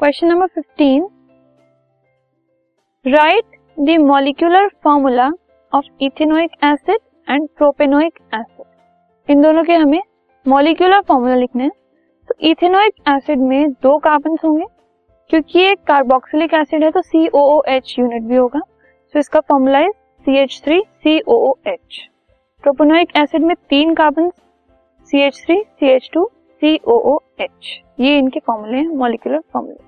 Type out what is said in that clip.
Question number fifteen write the molecular formula of ethanoic acid and propanoic acid इन दोनों के हमें molecular formula लिखना है। तो इथेनोइक एसिड में दो कार्बन होंगे, क्योंकि ये कार्बोक्सिलिक एसिड है तो सी ओ ओ एच यूनिट भी होगा। तो इसका फॉर्मूला है C H three C O O H propanoic acid में तीन carbon C H three C H two C O O H ये इनके फॉर्मूले हैं मॉलिक्यूलर फॉर्मूले